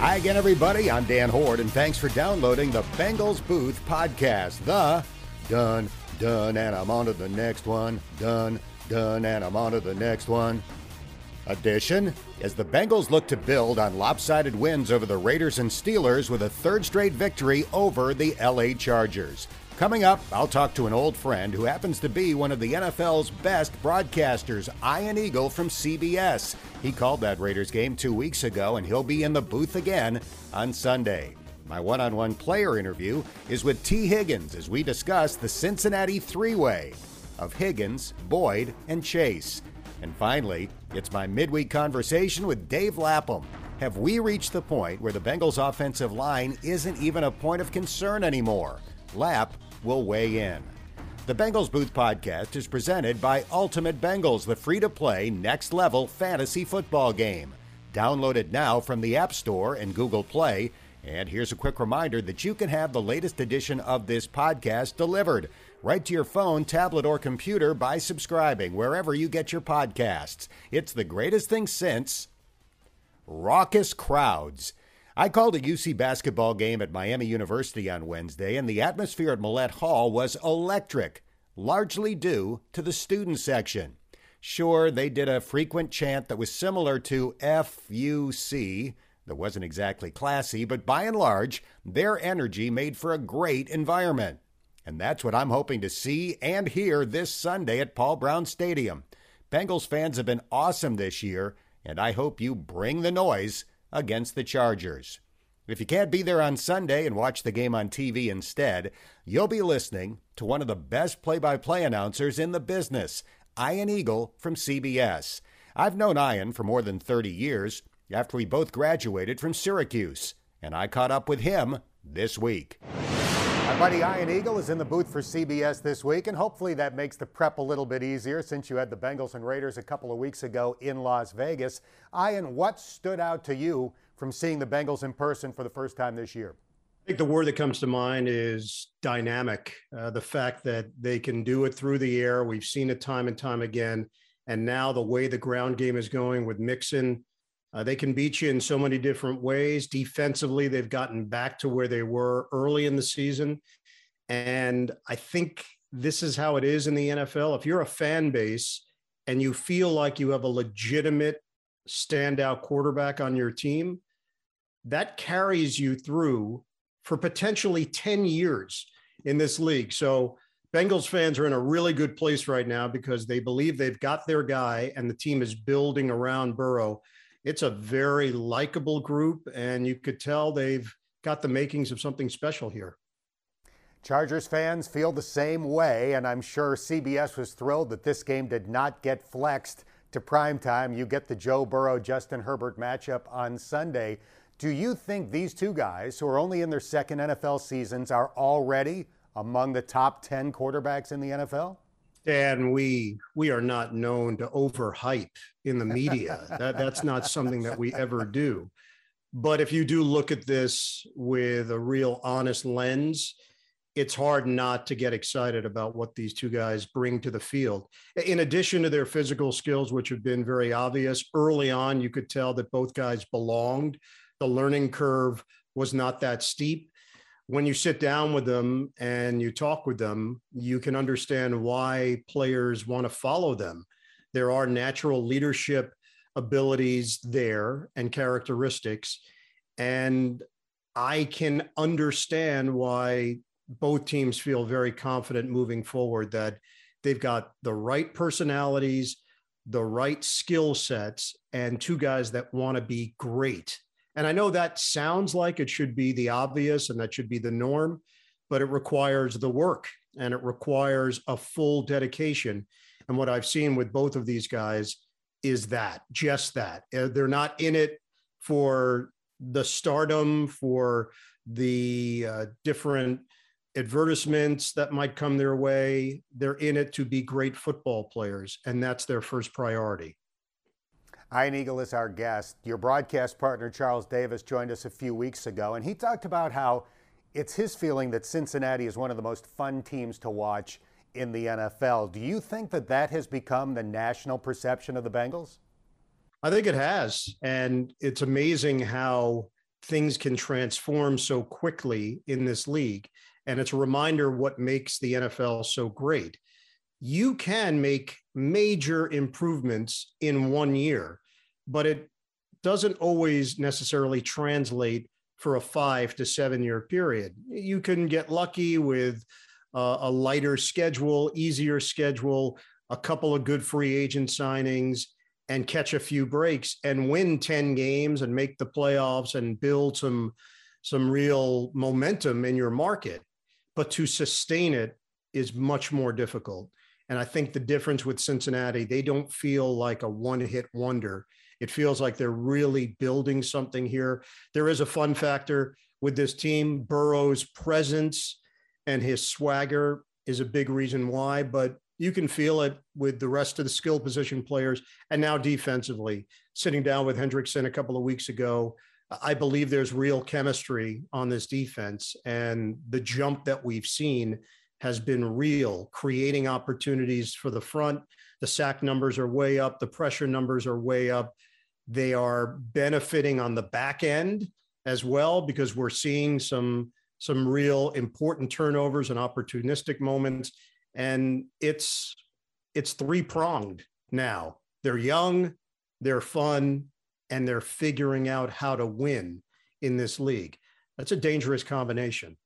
Hi again, everybody. I'm Dan Hoard, and thanks for downloading the Bengals Booth podcast. The done, done, and I'm on to the next one. Done, done, and I'm on to the next one. Addition as the Bengals look to build on lopsided wins over the Raiders and Steelers with a third straight victory over the LA Chargers. Coming up, I'll talk to an old friend who happens to be one of the NFL's best broadcasters, Ian Eagle from CBS. He called that Raiders game two weeks ago, and he'll be in the booth again on Sunday. My one on one player interview is with Tee Higgins as we discuss the Cincinnati three way of Higgins, Boyd, and Chase. And finally, it's my midweek conversation with Dave Lapham. Have we reached the point where the Bengals' offensive line isn't even a point of concern anymore? Lap will weigh in. The Bengals Booth podcast is presented by Ultimate Bengals, the free to play next level fantasy football game. Download it now from the App Store and Google Play. And here's a quick reminder that you can have the latest edition of this podcast delivered right to your phone, tablet, or computer by subscribing wherever you get your podcasts. It's the greatest thing since raucous crowds. I called a UC basketball game at Miami University on Wednesday, and the atmosphere at Millett Hall was electric, largely due to the student section. Sure, they did a frequent chant that was similar to FUC, that wasn't exactly classy, but by and large, their energy made for a great environment. And that's what I'm hoping to see and hear this Sunday at Paul Brown Stadium. Bengals fans have been awesome this year, and I hope you bring the noise against the Chargers. If you can't be there on Sunday and watch the game on TV instead, you'll be listening to one of the best play by play announcers in the business, Ian Eagle from CBS. I've known Ian for more than 30 years after we both graduated from Syracuse, and I caught up with him this week. Buddy Ian Eagle is in the booth for CBS this week, and hopefully that makes the prep a little bit easier since you had the Bengals and Raiders a couple of weeks ago in Las Vegas. Ian, what stood out to you from seeing the Bengals in person for the first time this year? I think the word that comes to mind is dynamic. Uh, the fact that they can do it through the air, we've seen it time and time again. And now the way the ground game is going with Mixon, uh, they can beat you in so many different ways. Defensively, they've gotten back to where they were early in the season. And I think this is how it is in the NFL. If you're a fan base and you feel like you have a legitimate standout quarterback on your team, that carries you through for potentially 10 years in this league. So, Bengals fans are in a really good place right now because they believe they've got their guy and the team is building around Burrow it's a very likable group, and you could tell they've got the makings of something special here. Chargers fans feel the same way, and I'm sure CBS was thrilled that this game did not get flexed to prime time. You get the Joe Burrow Justin Herbert matchup on Sunday. Do you think these two guys, who are only in their second NFL seasons, are already among the top 10 quarterbacks in the NFL? And we we are not known to overhype in the media. that, that's not something that we ever do. But if you do look at this with a real honest lens, it's hard not to get excited about what these two guys bring to the field. In addition to their physical skills, which have been very obvious early on, you could tell that both guys belonged. The learning curve was not that steep when you sit down with them and you talk with them, you can understand why players want to follow them. There are natural leadership abilities there and characteristics. And I can understand why both teams feel very confident moving forward that they've got the right personalities, the right skill sets, and two guys that want to be great and I know that sounds like it should be the obvious and that should be the norm, but it requires the work and it requires a full dedication. And what I've seen with both of these guys is that, just that. Uh, they're not in it for the stardom, for the uh, different advertisements that might come their way. They're in it to be great football players, and that's their first priority. Ian Eagle is our guest. Your broadcast partner, Charles Davis, joined us a few weeks ago, and he talked about how it's his feeling that Cincinnati is one of the most fun teams to watch in the NFL. Do you think that that has become the national perception of the Bengals? I think it has. And it's amazing how things can transform so quickly in this league. And it's a reminder what makes the NFL so great. You can make major improvements in one year, but it doesn't always necessarily translate for a five to seven year period. You can get lucky with uh, a lighter schedule, easier schedule, a couple of good free agent signings, and catch a few breaks and win 10 games and make the playoffs and build some some real momentum in your market. But to sustain it is much more difficult. And i think the difference with cincinnati they don't feel like a one hit wonder it feels like they're really building something here. There is a fun factor with this team. Burrow's presence and his swagger is a big reason why but you can feel it with the rest of the skill position players and now defensively. Sitting down with hendrickson a couple of weeks ago i believe there's real chemistry on this defense and the jump that we've seen has been real creating opportunities for the front. The sack numbers are way up. The pressure numbers are way up they are benefiting on the back end as well because we're seeing some some real important turnovers and opportunistic moments and it's it's three pronged now. They're young, they're fun, and they're figuring out how to win in this league. That's a dangerous combination.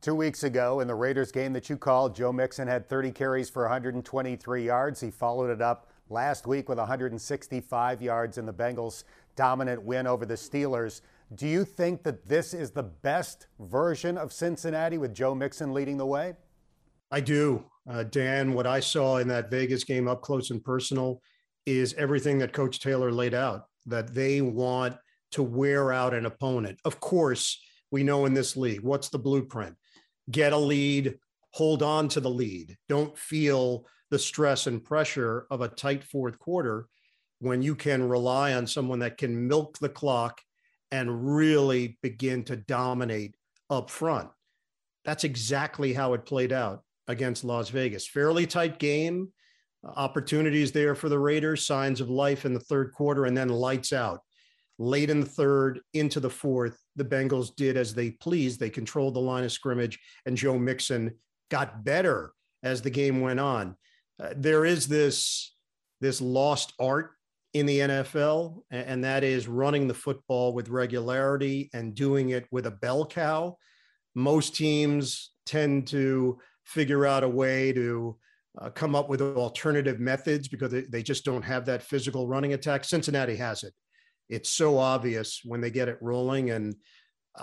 Two weeks ago, in the Raiders game that you called, Joe Mixon had 30 carries for 123 yards. He followed it up last week with 165 yards in the Bengals' dominant win over the Steelers. Do you think that this is the best version of Cincinnati with Joe Mixon leading the way? I do. Uh, Dan, what I saw in that Vegas game up close and personal is everything that Coach Taylor laid out that they want to wear out an opponent. Of course, we know in this league, what's the blueprint? Get a lead, hold on to the lead. Don't feel the stress and pressure of a tight fourth quarter when you can rely on someone that can milk the clock and really begin to dominate up front. That's exactly how it played out against Las Vegas. Fairly tight game. Opportunities there for the Raiders, signs of life in the third quarter, and then lights out. Late in the third, into the fourth, the Bengals did as they pleased. They controlled the line of scrimmage, and Joe Mixon got better as the game went on. Uh, there is this this lost art in the NFL, and that is running the football with regularity and doing it with a bell cow. Most teams tend to figure out a way to uh, come up with alternative methods because they, they just don't have that physical running attack. Cincinnati has it. It's so obvious when they get it rolling. And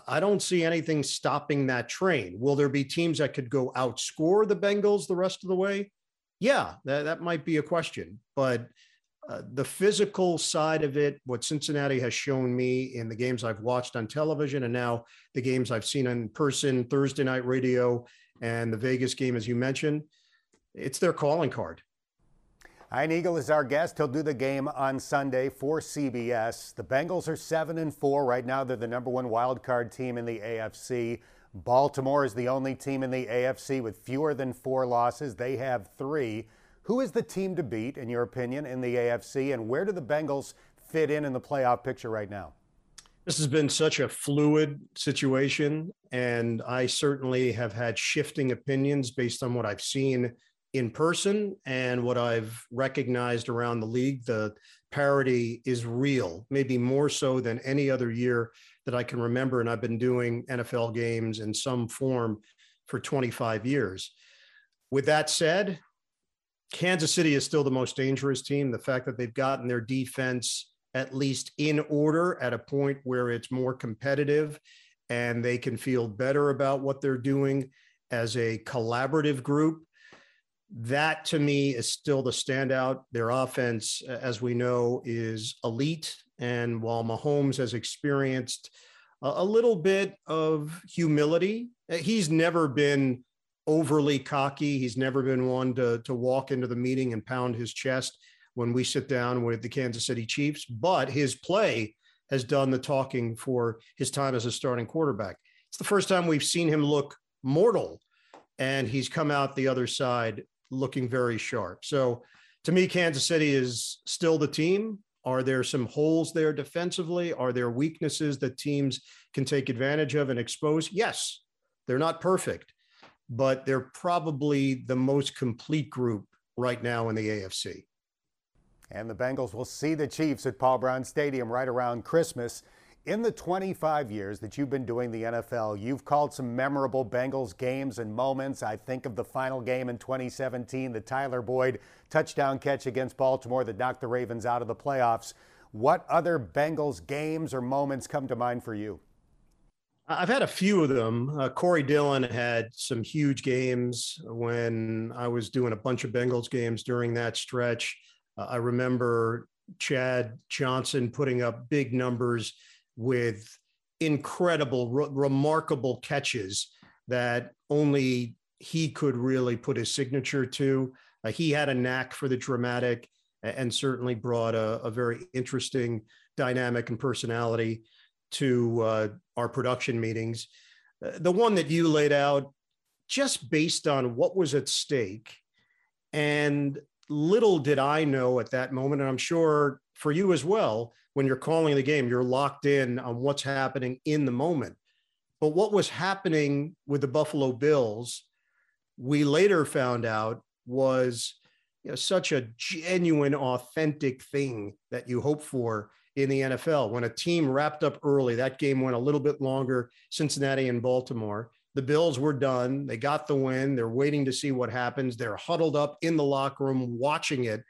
I don't see anything stopping that train. Will there be teams that could go outscore the Bengals the rest of the way? Yeah, that, that might be a question. But uh, the physical side of it, what Cincinnati has shown me in the games I've watched on television and now the games I've seen in person, Thursday night radio, and the Vegas game, as you mentioned, it's their calling card. Ian Eagle is our guest. He'll do the game on Sunday for CBS. The Bengals are seven and four right now. They're the number one wild card team in the AFC. Baltimore is the only team in the AFC with fewer than four losses. They have three. Who is the team to beat, in your opinion, in the AFC, and where do the Bengals fit in in the playoff picture right now? This has been such a fluid situation, and I certainly have had shifting opinions based on what I've seen in person and what I've recognized around the league. The parity is real, maybe more so than any other year that I can remember. And I've been doing NFL games in some form for 25 years. With that said, Kansas City is still the most dangerous team. The fact that they've gotten their defense at least in order at a point where it's more competitive and they can feel better about what they're doing as a collaborative group. That to me is still the standout. Their offense, as we know, is elite. And while Mahomes has experienced a little bit of humility, eh, he's never been overly cocky. He's never been one to, to walk into the meeting and pound his chest when we sit down with the Kansas City Chiefs, but his play has done the talking for his time as a starting quarterback. It's the first time we've seen him look mortal, and he's come out the other side looking very sharp. So to me, Kansas City is still the team, Are there some holes there defensively? Are there weaknesses that teams can take advantage of and expose? Yes, they're not perfect, but they're probably the most complete group right now in the AFC. And the Bengals will see the Chiefs at Paul Brown Stadium right around Christmas. In the 25 years that you've been doing the NFL, you've called some memorable Bengals games and moments. I think of the final game in 2017, the Tyler Boyd touchdown catch against Baltimore that knocked the Ravens out of the playoffs. What other Bengals games or moments come to mind for you? I've had a few of them. Uh, Corey Dillon had some huge games when I was doing a bunch of Bengals games during that stretch. Uh, I remember Chad Johnson putting up big numbers with incredible, re- remarkable catches that only he could really put his signature to. Uh, he had a knack for the dramatic and certainly brought a, a very interesting dynamic and personality to uh, our production meetings. Uh, the one that you laid out, just based on what was at stake, and little did I know at that moment, and I'm sure for you as well, when you're calling the game, you're locked in on what's happening in the moment. But what was happening with the Buffalo Bills, we later found out was you know, such a genuine, authentic thing that you hope for in the NFL. When a team wrapped up early, that game went a little bit longer, Cincinnati and Baltimore. The Bills were done. They got the win. They're waiting to see what happens. They're huddled up in the locker room watching it.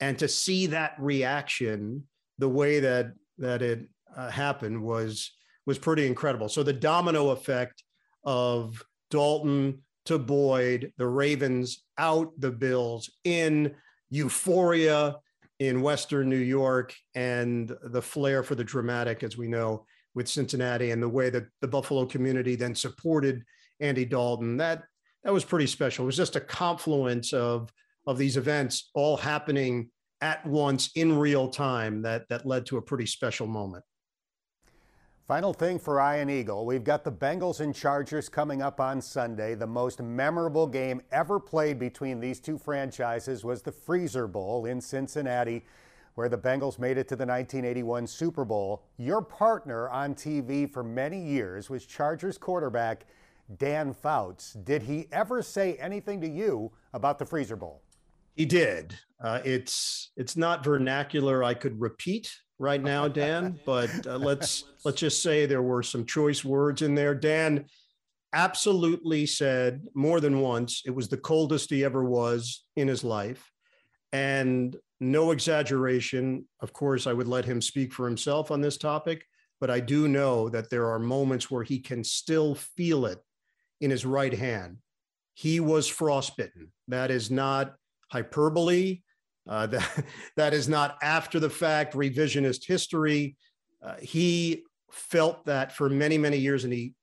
And to see that reaction the way that that it uh, happened was was pretty incredible. So the domino effect of Dalton to Boyd, the Ravens out, the Bills in, euphoria in Western New York, and the flair for the dramatic, as we know, with Cincinnati, and the way that the Buffalo community then supported Andy Dalton. That that was pretty special. It was just a confluence of of these events all happening at once in real time that that led to a pretty special moment. Final thing for Ian Eagle. We've got the Bengals and Chargers coming up on Sunday. The most memorable game ever played between these two franchises was the Freezer Bowl in Cincinnati, where the Bengals made it to the 1981 Super Bowl. Your partner on TV for many years was Chargers quarterback Dan Fouts. Did he ever say anything to you about the Freezer Bowl? He did. Uh, it's it's not vernacular I could repeat right now, Dan. But uh, let's let's just say there were some choice words in there. Dan absolutely said more than once it was the coldest he ever was in his life, and no exaggeration. Of course, I would let him speak for himself on this topic, but I do know that there are moments where he can still feel it in his right hand. He was frostbitten. That is not hyperbole. Uh, that, that is not after the fact revisionist history. Uh, he felt that for many, many years, and he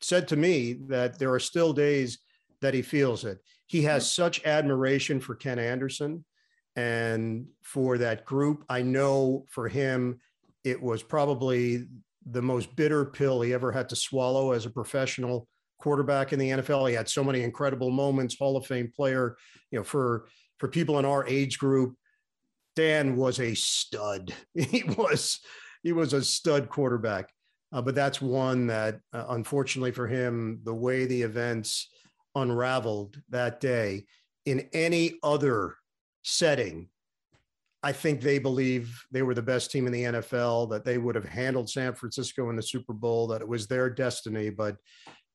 said to me that there are still days that he feels it. He has such admiration for Ken Anderson and for that group. I know for him, it was probably the most bitter pill he ever had to swallow as a professional quarterback in the NFL. He had so many incredible moments, Hall of Fame player, you know, for for people in our age group, Dan was a stud. He was he was a stud quarterback. Uh, but that's one that, uh, unfortunately for him, the way the events unraveled that day, in any other setting, I think they believe they were the best team in the NFL, that they would have handled San Francisco in the Super Bowl, that it was their destiny, but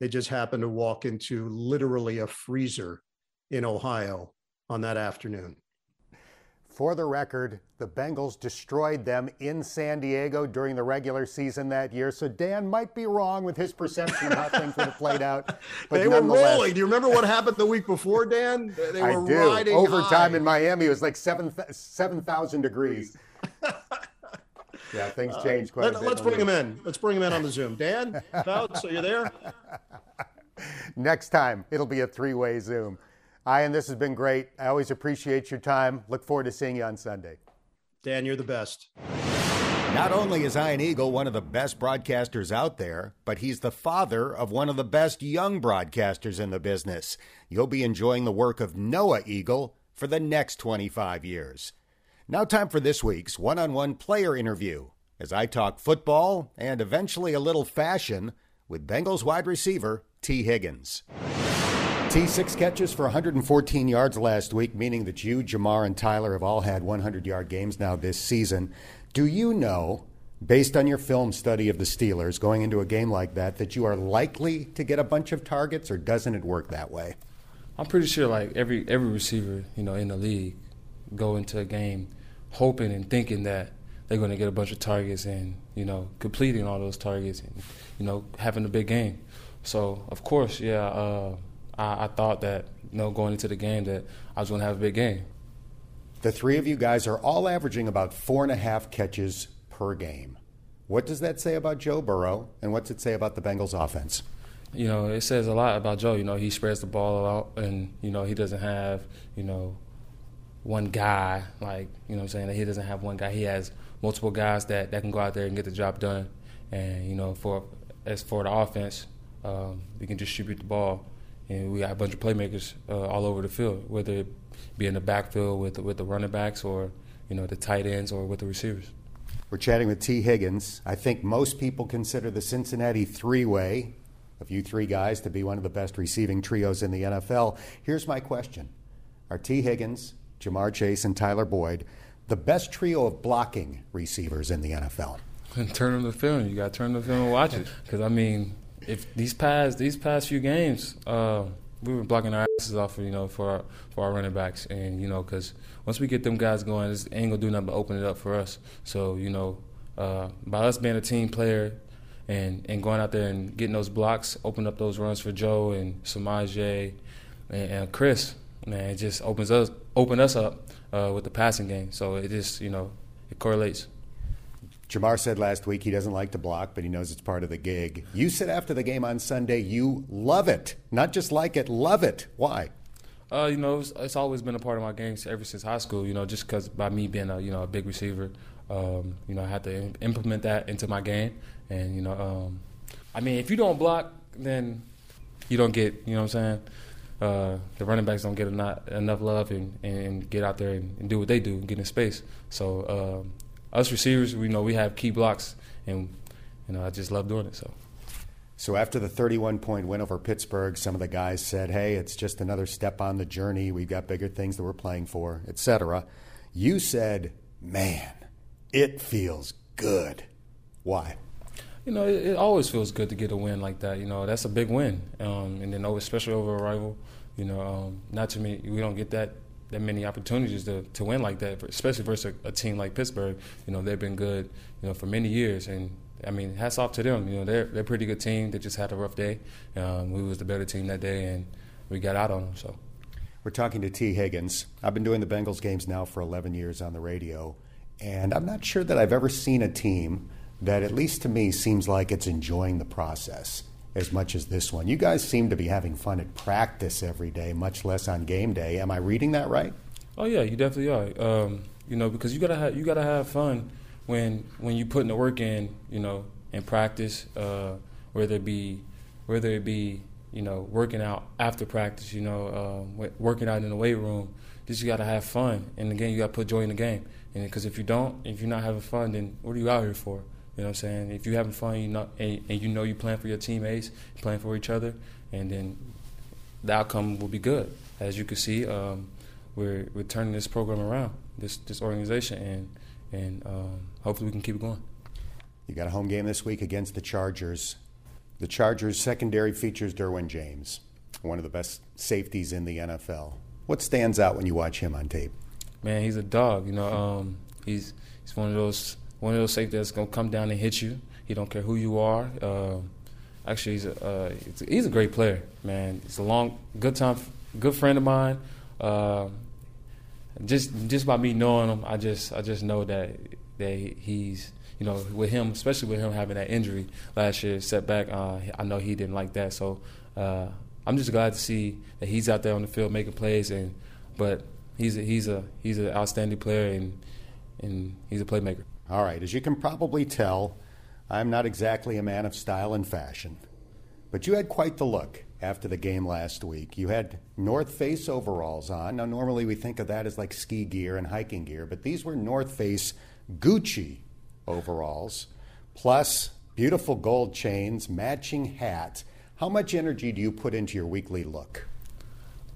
they just happened to walk into literally a freezer in Ohio on that afternoon. For the record, the Bengals destroyed them in San Diego during the regular season that year. So Dan might be wrong with his perception of how things would have played out. But they were rolling. Do you remember what happened the week before, Dan? They were I do. riding Overtime high. in Miami It was like 7,000 7, degrees. yeah, things change quite uh, a bit. Let's bring him in. Let's bring him in on the Zoom. Dan, Fouts, are you there? Next time, it'll be a three-way Zoom. Ian, this has been great. I always appreciate your time. Look forward to seeing you on Sunday. Dan, you're the best. Not only is Ian Eagle one of the best broadcasters out there, but he's the father of one of the best young broadcasters in the business. You'll be enjoying the work of Noah Eagle for the next 25 years. Now, time for this week's one on one player interview as I talk football and eventually a little fashion with Bengals wide receiver Tee Higgins. Tee six catches for 114 yards last week, meaning that you, Ja'Marr, and Tyler have all had 100 yard games now this season. Do you know, based on your film study of the Steelers going into a game like that, that you are likely to get a bunch of targets, or doesn't it work that way? I'm pretty sure like every every receiver, you know, in the league go into a game hoping and thinking that they're going to get a bunch of targets and you know completing all those targets and you know having a big game. So of course, yeah, uh, I, I, thought that you know going into the game that I was going to have a big game. The three of you guys are all averaging about four and a half catches per game. What does that say about Joe Burrow, and what's it say about the Bengals offense? You know, it says a lot about Joe. You know, he spreads the ball out, and you know he doesn't have you know one guy, like, you know I'm saying, that he doesn't have one guy. He has multiple guys that, that can go out there and get the job done. And, you know, for as for the offense, um, we can distribute the ball. And we got a bunch of playmakers uh, all over the field, whether it be in the backfield with, with the running backs or, you know, the tight ends or with the receivers. We're chatting with Tee Higgins. I think most people consider the Cincinnati three way of you three guys to be one of the best receiving trios in the NFL. Here's my question Are Tee Higgins, Ja'Marr Chase, and Tyler Boyd, the best trio of blocking receivers in the NFL. And turn on the film. You got to turn the film and watch it. Because I mean, if these past these past few games, uh, we were blocking our asses off, you know, for our, for our running backs, and you know, because once we get them guys going, this ain't gonna do nothing but open it up for us. So you know, uh, by us being a team player and and going out there and getting those blocks, open up those runs for Joe and Samaje and, and Chris, man, it just opens us open us up uh, with the passing game. So it just you know it correlates. Ja'Marr said last week he doesn't like to block, but he knows it's part of the gig. You said after the game on Sunday you love it, not just like it, love it. Why? Uh, you know, it's, it's, always been a part of my game ever since high school. You know, just because by me being a you know a big receiver, um, you know, I had to implement that into my game. And you know, um, I mean, if you don't block, then you don't get. You know what I'm saying? Uh, the running backs don't get enough, enough love and, and get out there and, and, do what they do, get in space. So uh, us receivers, we know we have key blocks, and you know I just love doing it. So. So after the 31 point win over Pittsburgh, some of the guys said, "Hey, it's just another step on the journey. We've got bigger things that we're playing for, etc." You said, "Man, it feels good." Why? you know, it, it, always feels good to get a win like that. You know, that's a big win, um, and then especially over a rival. You know, um, not too many. We don't get that that many opportunities to, to win like that, especially versus a, a, team like Pittsburgh. You know, they've been good, you know, for many years, and I mean, hats off to them. You know, they're they're a pretty good team. They just had a rough day. Um, we was the better team that day, and we got out on them. So. We're talking to Tee Higgins. I've been doing the Bengals games now for 11 years on the radio, and I'm not sure that I've ever seen a team that, at least to me, seems like it's enjoying the process as much as this one. You guys seem to be having fun at practice every day, much less on game day. Am I reading that right? Oh yeah, you definitely are. Um, you know, because you gotta have you gotta have fun when when you putting the work in. You know, in practice, uh, whether it be whether it be you know working out after practice. You know, uh, working out in the weight room. Just you gotta have fun, and again, you gotta put joy in the game. And because if you don't, if you're not having fun, then what are you out here for? You know what I'm saying? If you're having fun, you know, and, and you know you plan for your teammates, playing for each other, and then the outcome will be good. As you can see, um, we're we're turning this program around, this this organization, and and um, hopefully we can keep it going. You got a home game this week against the Chargers. The Chargers secondary features Derwin James, one of the best safeties in the NFL. What stands out when you watch him on tape? Man, he's a dog. You know, um, he's he's one of those one of those safeties that's gonna come down and hit you. He don't care who you are. Uh, actually, he's a, uh, he's a great player, man. He's a long, good time, good friend of mine. Uh, just just by me knowing him, I just I just know that that he's you know with him, especially with him having that injury last year setback. Uh, I know he didn't like that, so uh, I'm just glad to see that he's out there on the field making plays. And but he's a, he's a he's an outstanding player and and he's a playmaker. All right, as you can probably tell, I'm not exactly a man of style and fashion. But you had quite the look after the game last week. You had North Face overalls on. Now, normally we think of that as like ski gear and hiking gear, but these were North Face Gucci overalls, plus beautiful gold chains, matching hat. How much energy do you put into your weekly look?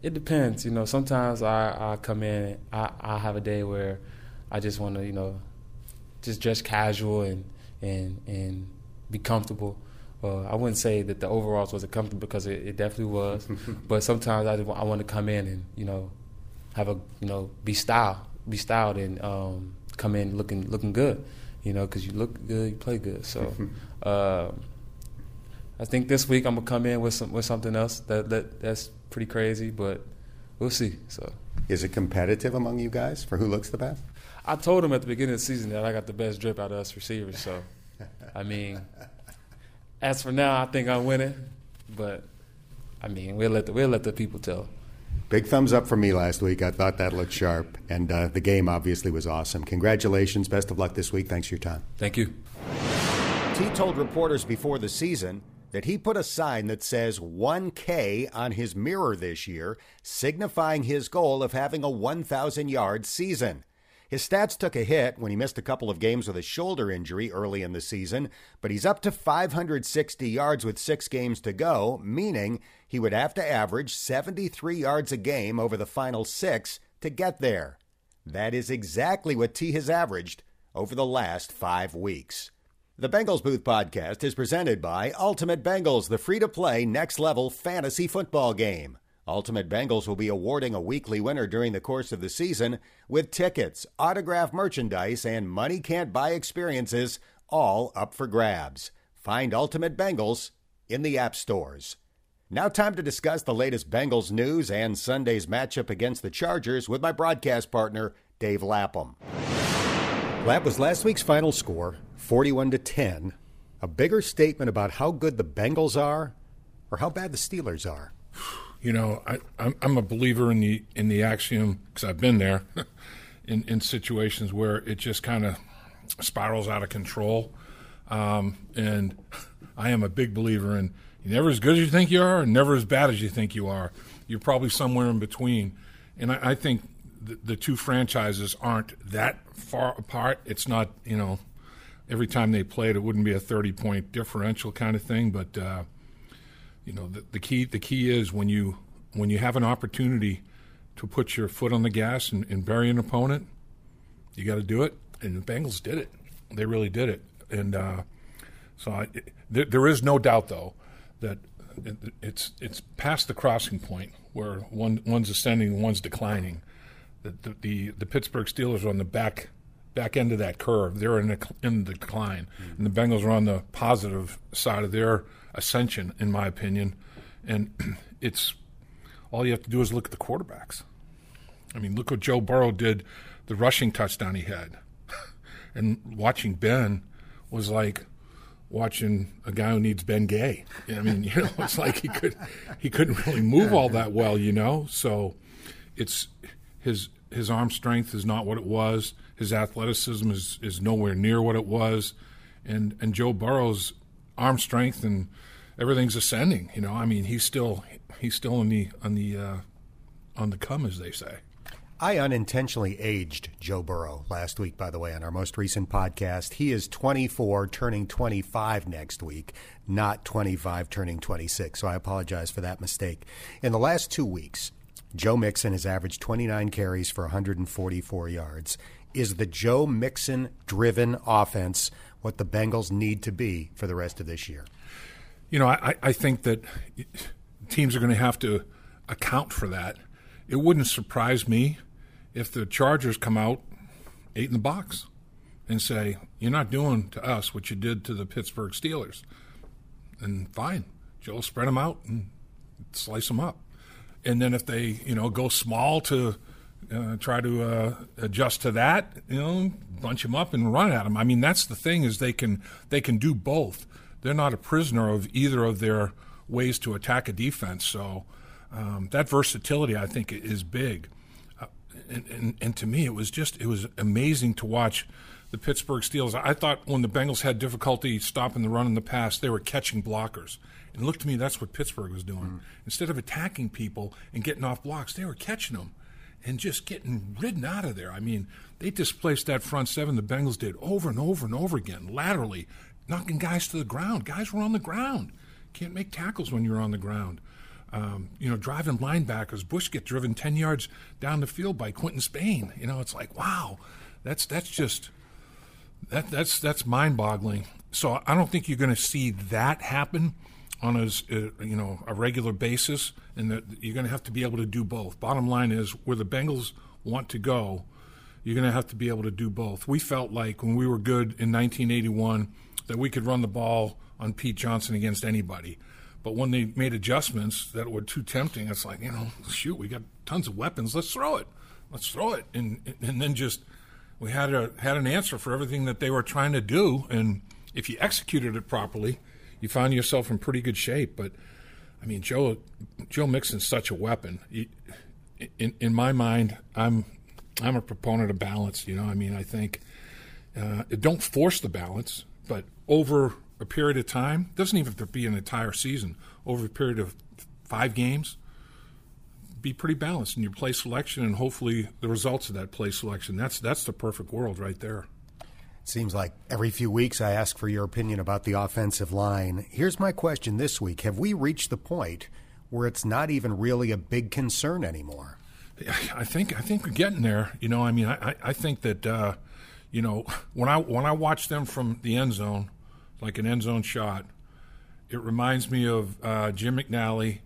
It depends. You know, sometimes I, I come in, I, I have a day where I just want to, you know, just dress casual and, and, and be comfortable. Uh, I wouldn't say that the overalls wasn't comfortable because it, it definitely was, but sometimes I, I want to come in and you know have a you know be styled, be styled and um, come in looking looking good, you know, because you look good, you play good. So uh, I think this week I'm gonna come in with some with something else that, that that's pretty crazy, but we'll see. So is it competitive among you guys for who looks the best? I told him at the beginning of the season that I got the best drip out of us receivers. So I mean as for now, I think I'm winning, but I mean, we'll let the, we'll let the people tell. Big thumbs up for me last week. I thought that looked sharp, and uh, the game obviously was awesome. Congratulations. Best of luck this week. Thanks for your time. Thank you. Tee told reporters before the season that he put a sign that says 1K on his mirror this year, signifying his goal of having a 1,000 yard season. His stats took a hit when he missed a couple of games with a shoulder injury early in the season, but he's up to 560 yards with six games to go, meaning he would have to average 73 yards a game over the final six to get there. That is exactly what Tee has averaged over the last five weeks. The Bengals Booth podcast is presented by Ultimate Bengals, the free to play next level fantasy football game. Ultimate Bengals will be awarding a weekly winner during the course of the season with tickets, autograph merchandise, and money can't buy experiences all up for grabs. Find Ultimate Bengals in the app stores. Now, time to discuss the latest Bengals news and Sunday's matchup against the Chargers with my broadcast partner, Dave Lapham. That was last week's final score, 41 to 10. A bigger statement about how good the Bengals are or how bad the Steelers are. You know, I, I'm, a believer in the in the axiom because I've been there in in situations where it just kind of spirals out of control, um, and I am a big believer in you're never as good as you think you are, and never as bad as you think you are. You're probably somewhere in between, and I, I think the, the two franchises aren't that far apart. It's not you know every time they played, it wouldn't be a 30 point differential kind of thing, but uh, you know the, the key the key is when you when you have an opportunity to put your foot on the gas and, and bury an opponent, you got to do it. And the Bengals did it. They really did it. And uh, so I, it, there, there is no doubt, though, that it, it's it's past the crossing point where one one's ascending and one's declining. The, the, the, the Pittsburgh Steelers are on the back back end of that curve. They're in the, in the decline, mm-hmm. and the Bengals are on the positive side of their ascension, in my opinion. And it's all you have to do is look at the quarterbacks. I mean, look what Joe Burrow did, the rushing touchdown he had. and watching Ben was like watching a guy who needs Ben Gay. I mean, you know, it's like he could he couldn't really move all that well, you know. So it's his his arm strength is not what it was. His athleticism is, is nowhere near what it was. And and Joe Burrow's arm strength and everything's ascending. You know, I mean, he's still he's still on the on the uh, on the come, as they say. I unintentionally aged Joe Burrow last week, by the way, on our most recent podcast. He is 24, turning 25 next week, not 25, turning 26. So I apologize for that mistake. In the last two weeks, Joe Mixon has averaged 29 carries for 144 yards. Is the Joe Mixon driven offense what the Bengals need to be for the rest of this year? You know, I, I think that teams are going to have to account for that. It wouldn't surprise me if the Chargers come out eight in the box and say, You're not doing to us what you did to the Pittsburgh Steelers. And fine, Joe spread them out and slice them up. And then if they, you know, go small to uh, try to uh, adjust to that, you know, bunch them up and run at them. I mean, that's the thing is they can they can do both. They're not a prisoner of either of their ways to attack a defense. So um, that versatility, I think, is big. Uh, and, and, and to me, it was just it was amazing to watch the Pittsburgh Steelers. I thought when the Bengals had difficulty stopping the run in the past, they were catching blockers, And look to me, that's what Pittsburgh was doing. Mm. Instead of attacking people and getting off blocks, they were catching them and just getting ridden out of there. I mean, they displaced that front seven, the Bengals did, over and over and over again, laterally, knocking guys to the ground. Guys were on the ground. Can't make tackles when you're on the ground. Um, you know, driving linebackers, Bush get driven 10 yards down the field by Quinton Spain. You know, it's like, wow, that's that's just that that's that's mind-boggling. So I don't think you're going to see that happen on a uh, you know a regular basis, and that you're going to have to be able to do both. Bottom line is where the Bengals want to go, you're going to have to be able to do both. We felt like when we were good in 1981 that we could run the ball on Pete Johnson against anybody. But when they made adjustments that were too tempting, it's like, you know, shoot, we got tons of weapons. Let's throw it. Let's throw it. And and then just we had a had an answer for everything that they were trying to do. And if you executed it properly, you found yourself in pretty good shape. But I mean, Joe Joe Mixon's such a weapon. in in my mind, I'm I'm a proponent of balance. You know, I mean, I think uh, don't force the balance, but over a period of time, doesn't even have to be an entire season, over a period of five games, be pretty balanced in your play selection and hopefully the results of that play selection. That's that's the perfect world right there. Seems like every few weeks I ask for your opinion about the offensive line. Here's my question this week. Have we reached the point where it's not even really a big concern anymore? I think I think we're getting there. You know, I mean, I, I think that uh, you know when I when I watch them from the end zone, like an end zone shot. It reminds me of uh, Jim McNally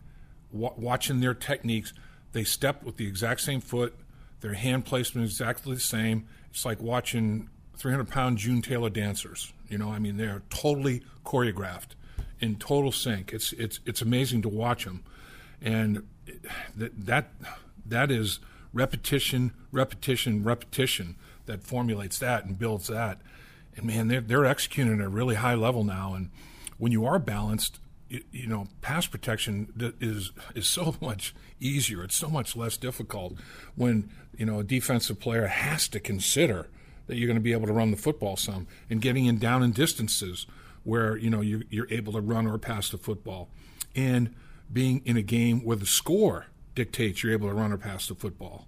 w- watching their techniques. They step with the exact same foot, their hand placement is exactly the same. It's like watching 300 pound June Taylor dancers. You know, I mean, they're totally choreographed in total sync. It's it's it's amazing to watch them, and that that that is repetition, repetition, repetition that formulates that and builds that and man, they're they're executing at a really high level now. And when you are balanced, you, you, know, pass protection is is so much easier. It's so much less difficult when you know a defensive player has to consider that you're going to be able to run the football some and getting in down in distances where you know you're, you're able to run or pass the football, and being in a game where the score dictates you're able to run or pass the football.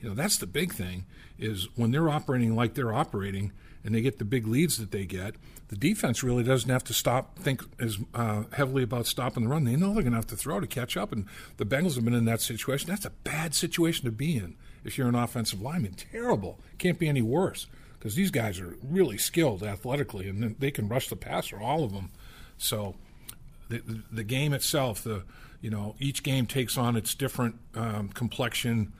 You know, that's the big thing is when they're operating like they're operating and they get the big leads that they get, the defense really doesn't have to stop think as uh, heavily about stopping the run. They know they're going to have to throw to catch up, and the Bengals have been in that situation. That's a bad situation to be in if you're an offensive lineman. Terrible. Can't be any worse because these guys are really skilled athletically, and they can rush the passer, all of them. So the, the game itself, the you know, each game takes on its different um, complexion,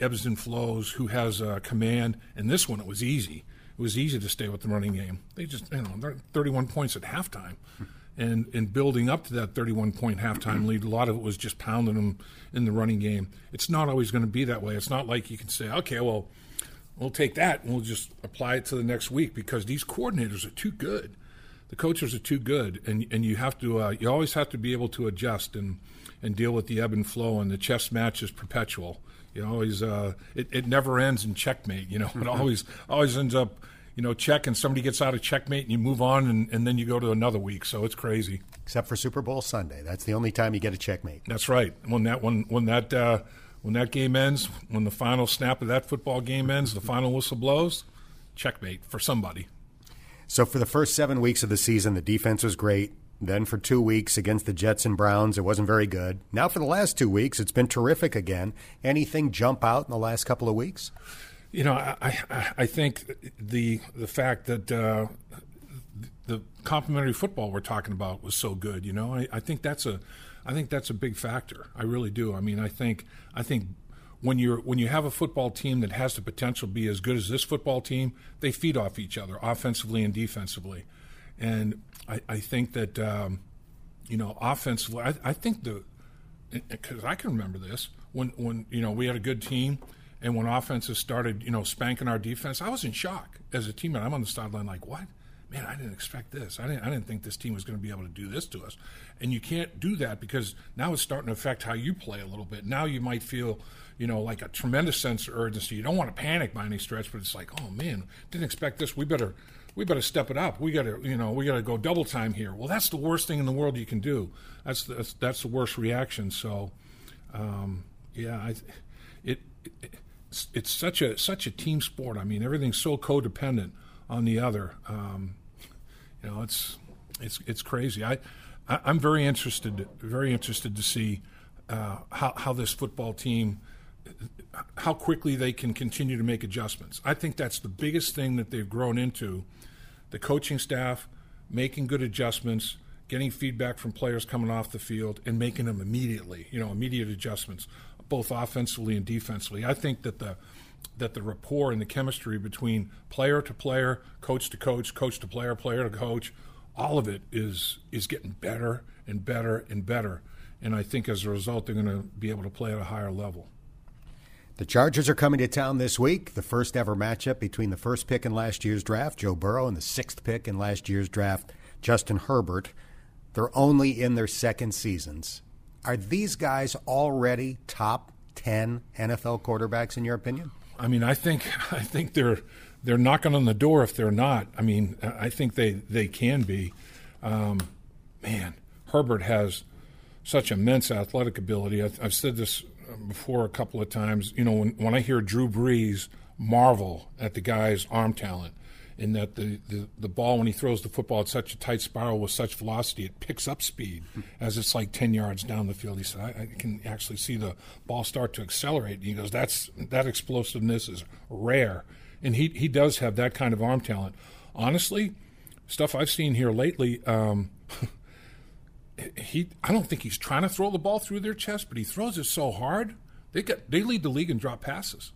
ebbs and flows. Who has command? And this one, it was easy it was easy to stay with the running game. They just, you know, they're 31 points at halftime. And in building up to that 31 point halftime lead, a lot of it was just pounding them in the running game. It's not always going to be that way. It's not like you can say, okay, well, we'll take that and we'll just apply it to the next week because these coordinators are too good. The coaches are too good, and and you have to uh, you always have to be able to adjust and and deal with the ebb and flow. And the chess match is perpetual. You always uh, it, it never ends in checkmate. You know, it always always ends up you know, check and somebody gets out of checkmate and you move on and, and then you go to another week. So it's crazy. Except for Super Bowl Sunday. That's the only time you get a checkmate. That's right. When that when when that uh, when that game ends, when the final snap of that football game ends, the final whistle blows, checkmate for somebody. So for the first seven weeks of the season, the defense was great. Then for two weeks against the Jets and Browns, it wasn't very good. Now for the last two weeks, it's been terrific again. Anything jump out in the last couple of weeks? You know, I, I, I think the the fact that uh, the complementary football we're talking about was so good. You know, I, I think that's a I think that's a big factor. I really do. I mean, I think I think when you're when you have a football team that has the potential to be as good as this football team, they feed off each other offensively and defensively, and I, I think that um, you know offensively, I, I think the because I can remember this when when you know we had a good team and when offenses started, you know, spanking our defense, I was in shock as a teammate. I'm on the sideline like, what? Man, I didn't expect this. I didn't. I didn't think this team was going to be able to do this to us. And you can't do that because now it's starting to affect how you play a little bit. Now you might feel, you know, like a tremendous sense of urgency. You don't want to panic by any stretch, but it's like, oh man, didn't expect this. We better we better step it up. We got to, you know, we got to go double time here. Well, that's the worst thing in the world you can do. That's the, that's, that's the worst reaction. So, um, yeah, I, it, it it's, such a such a team sport. I mean, everything's so codependent on the other. Um, you know, it's it's it's crazy. I, I am very interested very interested to see uh, how how this football team how quickly they can continue to make adjustments. I think that's the biggest thing that they've grown into. The coaching staff making good adjustments, getting feedback from players coming off the field, and making them immediately. You know, immediate adjustments, both offensively and defensively. I think that the that the rapport and the chemistry between player to player, coach to coach, coach to player, player to coach, all of it is is getting better and better and better. And I think as a result, they're going to be able to play at a higher level. The Chargers are coming to town this week. The first ever matchup between the first pick in last year's draft, Joe Burrow, and the sixth pick in last year's draft, Justin Herbert. They're only in their second seasons. Are these guys already top 10 NFL quarterbacks in your opinion? I mean, I think I think they're they're knocking on the door if they're not. I mean, I think they they can be. Um, man, Herbert has such immense athletic ability. I've, I've said this before a couple of times. You know, when, when I hear Drew Brees marvel at the guy's arm talent, in that the, the, the ball, when he throws the football at such a tight spiral with such velocity, it picks up speed as it's like 10 yards down the field. He said, I, I can actually see the ball start to accelerate. And he goes, That's that explosiveness is rare. And he, he does have that kind of arm talent. Honestly, stuff I've seen here lately, um, he I don't think he's trying to throw the ball through their chest, but he throws it so hard. They get they lead the league in drop passes.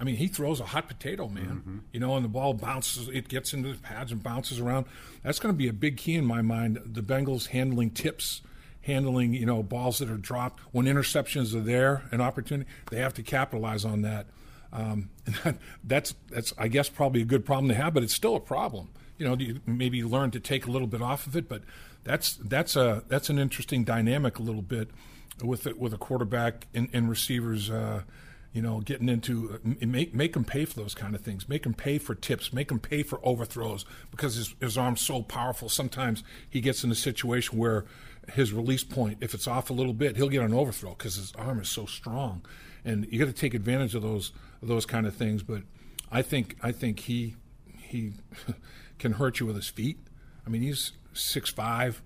I mean, he throws a hot potato, man. Mm-hmm. You know, and the ball bounces, it gets into the pads and bounces around. That's going to be a big key in my mind. The Bengals handling tips, handling you know balls that are dropped when interceptions are there, an opportunity. They have to capitalize on that. Um, and that, that's that's I guess probably a good problem to have, but it's still a problem. You know, you maybe learn to take a little bit off of it, but that's that's a that's an interesting dynamic a little bit with it, with a quarterback and, and receivers. Uh, you know, getting into uh, make make him pay for those kind of things. Make him pay for tips. Make him pay for overthrows because his his arm's so powerful. Sometimes he gets in a situation where his release point, if it's off a little bit, he'll get an overthrow because his arm is so strong, and you got to take advantage of those of those kind of things. But I think I think he he can hurt you with his feet. I mean, he's 6'5",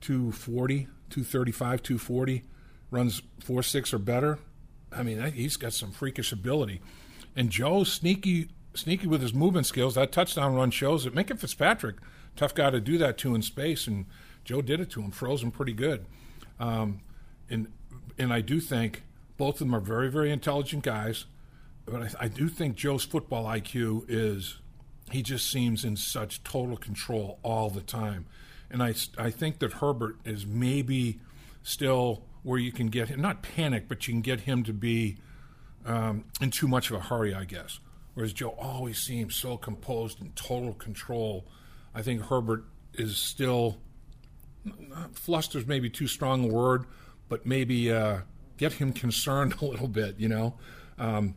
240, 235, 240, runs 4'6 or better. I mean, he's got some freakish ability. And Joe's sneaky, sneaky with his movement skills. That touchdown run shows it. Minkah Fitzpatrick, tough guy to do that to in space, and Joe did it to him, froze him pretty good. Um, and and I do think both of them are very, very intelligent guys. But I, I do think Joe's football IQ is he just seems in such total control all the time. And I, I think that Herbert is maybe still where you can get him, not panic, but you can get him to be um, in too much of a hurry, I guess. Whereas Joe always seems so composed and total control. I think Herbert is still, fluster's maybe too strong a word, but maybe uh, get him concerned a little bit, you know, um,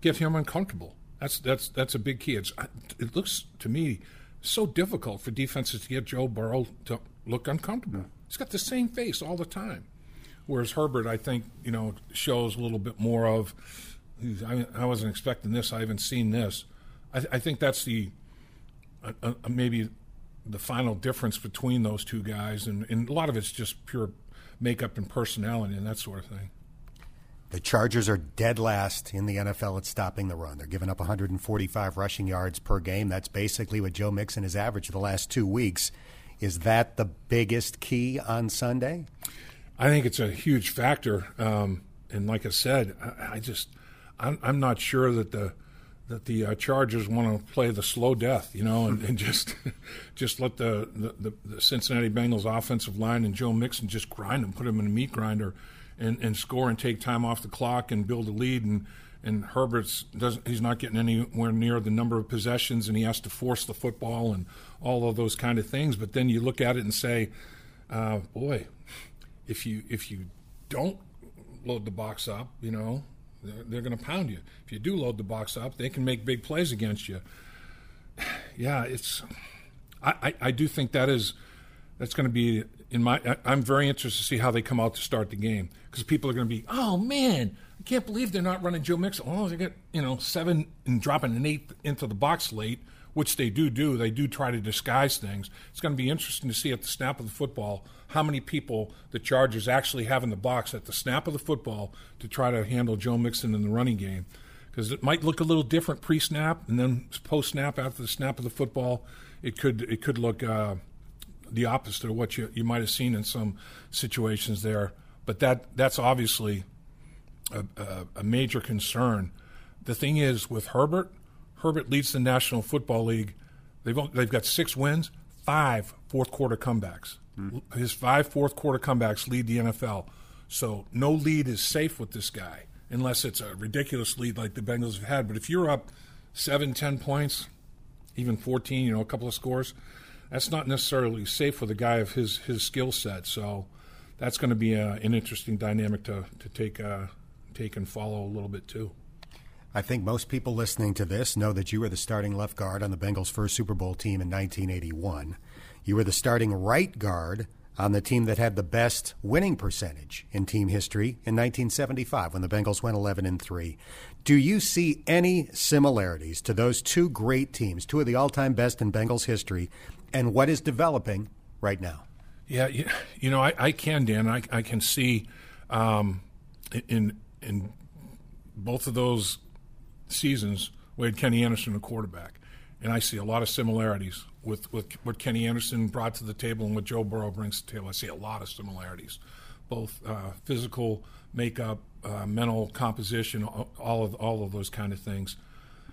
get him uncomfortable. That's that's that's a big key. It's it looks to me so difficult for defenses to get Joe Burrow to look uncomfortable. He's got the same face all the time. Whereas Herbert, I think, you know, shows a little bit more of. I, I wasn't expecting this. I haven't seen this. I, I think that's the uh, uh, maybe the final difference between those two guys, and, and a lot of it's just pure makeup and personality and that sort of thing. The Chargers are dead last in the NFL at stopping the run. They're giving up 145 rushing yards per game. That's basically what Joe Mixon has averaged the last two weeks. Is that the biggest key on Sunday? I think it's a huge factor. Um, and like I said, I, I just I'm, I'm, not sure that the that the uh, Chargers want to play the slow death, you know, and, and just just let the, the, the Cincinnati Bengals offensive line and Joe Mixon just grind them, put them in a meat grinder and, and score and take time off the clock and build a lead. And, and Herbert's doesn't he's not getting anywhere near the number of possessions, and he has to force the football and all of those kind of things. But then you look at it and say, uh, boy, if you if you don't load the box up, you know, they're, they're going to pound you. If you do load the box up, they can make big plays against you. yeah, it's. I, I, I do think that is that's going to be in my. I, am very interested to see how they come out to start the game because people are going to be, oh man, I can't believe they're not running Joe Mixon. Oh, they get you know seven and dropping an eight into the box late, which they do do. They do try to disguise things. It's going to be interesting to see at the snap of the football how many people the Chargers actually have in the box at the snap of the football to try to handle Joe Mixon in the running game because it might look a little different pre-snap and then post-snap after the snap of the football. It could it could look uh, the opposite of what you you might have seen in some situations there. But that that's obviously a, a, a major concern. The thing is with Herbert, Herbert leads the National Football League. They've they've got six wins, five fourth quarter comebacks. Mm-hmm. His five fourth quarter comebacks lead the NFL. So no lead is safe with this guy unless it's a ridiculous lead like the Bengals have had. But if you're up seven, ten points, even 14, you know, a couple of scores, that's not necessarily safe with a guy of his his skill set. So that's going to be a, an interesting dynamic to to take uh, take and follow a little bit too. I think most people listening to this know that you were the starting left guard on the Bengals' first Super Bowl team in 1981. You were the starting right guard on the team that had the best winning percentage in team history in 1975 when the Bengals went 11 and 3. Do you see any similarities to those two great teams, two of the all-time best in Bengals history, and what is developing right now? Yeah, you know, I, I can, Dan. I, I can see um, in in both of those seasons we had Kenny Anderson, a quarterback, and I see a lot of similarities with, with what Kenny Anderson brought to the table and what Joe Burrow brings to the table. I see a lot of similarities, both uh, physical makeup, uh, mental composition, all of all of those kind of things,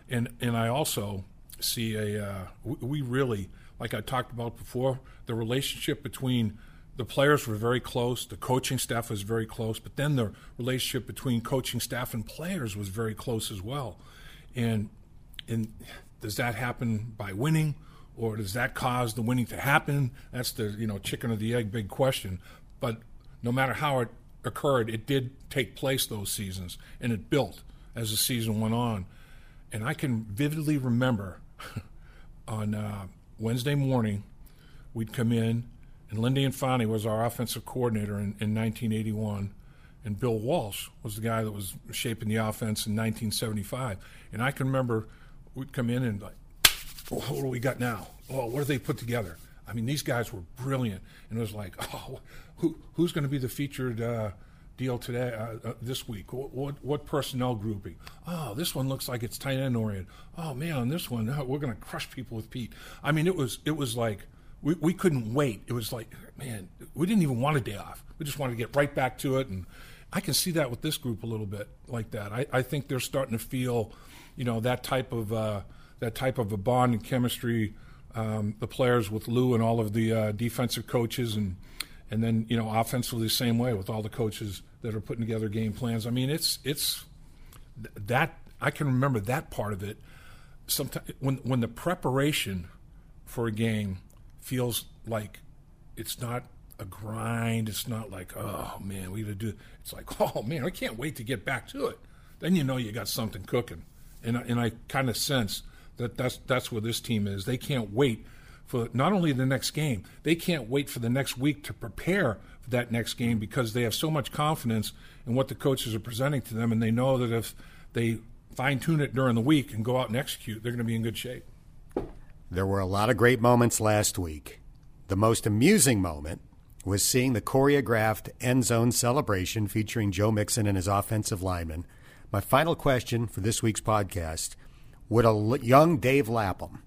and and I also see a uh, we really like I talked about before the relationship between the players were very close, the coaching staff was very close, but then the relationship between coaching staff and players was very close as well, and and does that happen by winning? or does that cause the winning to happen? That's the you know chicken or the egg big question. But no matter how it occurred, it did take place those seasons, and it built as the season went on. And I can vividly remember on uh, Wednesday morning, we'd come in, and Lindy Infante was our offensive coordinator in, in 1981, and Bill Walsh was the guy that was shaping the offense in 1975. And I can remember we'd come in and like, well, what do we got now? Oh, what do they put together? I mean, these guys were brilliant, and it was like, oh, who, who's going to be the featured uh, deal today, uh, uh, this week? What, what, what, personnel grouping? Oh, this one looks like it's tight end oriented. Oh man, on this one, oh, we're going to crush people with Pete. I mean, it was it was like we, we couldn't wait. It was like, man, we didn't even want a day off. We just wanted to get right back to it, and I can see that with this group a little bit like that. I, I think they're starting to feel, you know, that type of uh, that type of a bond and chemistry. Um, the players with Lou and all of the uh, defensive coaches, and and then you know offensively the same way with all the coaches that are putting together game plans. I mean, it's it's that I can remember that part of it. Sometimes when when the preparation for a game feels like it's not a grind. It's not like, oh man, we got to do. It's like, oh man, I can't wait to get back to it. Then you know you got something cooking, and and I kind of sense that that's that's where this team is. They can't wait for not only the next game, they can't wait for the next week to prepare for that next game because they have so much confidence in what the coaches are presenting to them, and they know that if they fine tune it during the week and go out and execute, they're going to be in good shape. There were a lot of great moments last week. The most amusing moment was seeing the choreographed end zone celebration featuring Joe Mixon and his offensive linemen. My final question for this week's podcast would a young Dave Lapham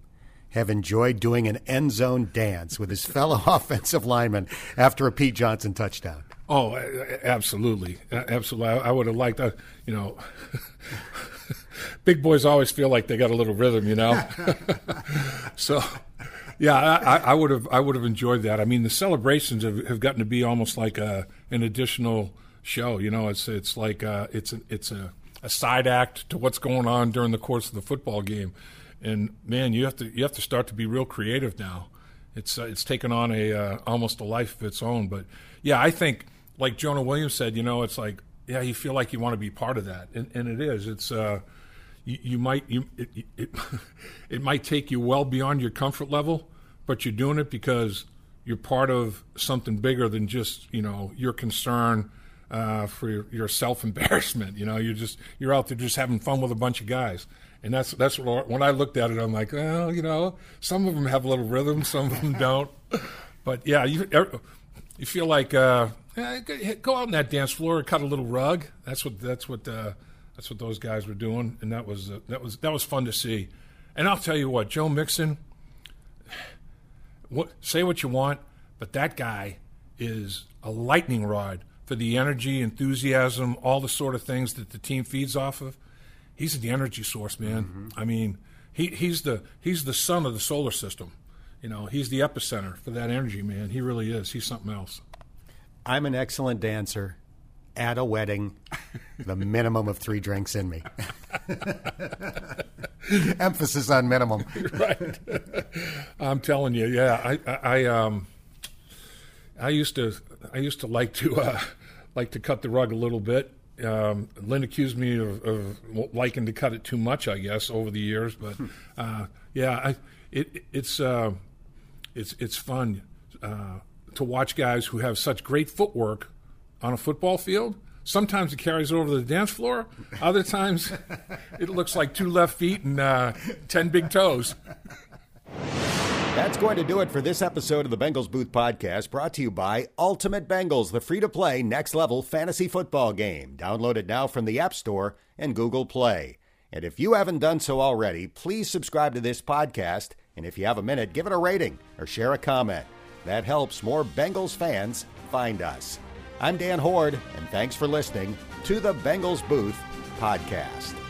have enjoyed doing an end zone dance with his fellow offensive lineman after a Pete Johnson touchdown? Oh, absolutely, absolutely. I would have liked, that. you know. big boys always feel like they got a little rhythm, you know. so, yeah, I, I, would have I would have enjoyed that. I mean, the celebrations have, have gotten to be almost like a, an additional show. You know, it's it's like a, it's a, it's a a side act to what's going on during the course of the football game. And man, you have to you have to start to be real creative now. It's uh, it's taken on a uh, almost a life of its own. But yeah, I think like Jonah Williams said, you know, it's like yeah, you feel like you want to be part of that, and, and it is. It's uh, you, you might you it, it, it might take you well beyond your comfort level, but you're doing it because you're part of something bigger than just you know your concern uh, for your, your self embarrassment. You know, you're just you're out there just having fun with a bunch of guys, and that's that's what, when I looked at it, I'm like, well, you know, some of them have a little rhythm, some of them don't, but yeah, you er, you feel like uh, go out on that dance floor cut a little rug. That's what that's what. Uh, that's what those guys were doing, and that was uh, that was that was fun to see. And I'll tell you what, Joe Mixon. What, say what you want, but that guy is a lightning rod for the energy, enthusiasm, all the sort of things that the team feeds off of. He's the energy source, man. Mm-hmm. I mean, he, he's the he's the sun of the solar system. You know, he's the epicenter for that energy, man. He really is. He's something else. I'm an excellent dancer at a wedding, the minimum of three drinks in me. Emphasis on minimum. right. I'm telling you, yeah. I, I, I, um, I used to, I used to like to, uh, like to cut the rug a little bit. Um, Lynn accused me of, of, liking to cut it too much, I guess, over the years. But uh, yeah, I, it, it's, uh, it's, it's fun uh, to watch guys who have such great footwork on a football field. Sometimes it carries over to the dance floor. Other times, it looks like two left feet and uh, ten big toes. That's going to do it for this episode of the Bengals Booth Podcast, brought to you by Ultimate Bengals, the free to play next level fantasy football game. Download it now from the App Store and Google Play. And if you haven't done so already, please subscribe to this podcast. And if you have a minute, give it a rating or share a comment. That helps more Bengals fans find us. I'm Dan Hoard, and thanks for listening to the Bengals Booth Podcast.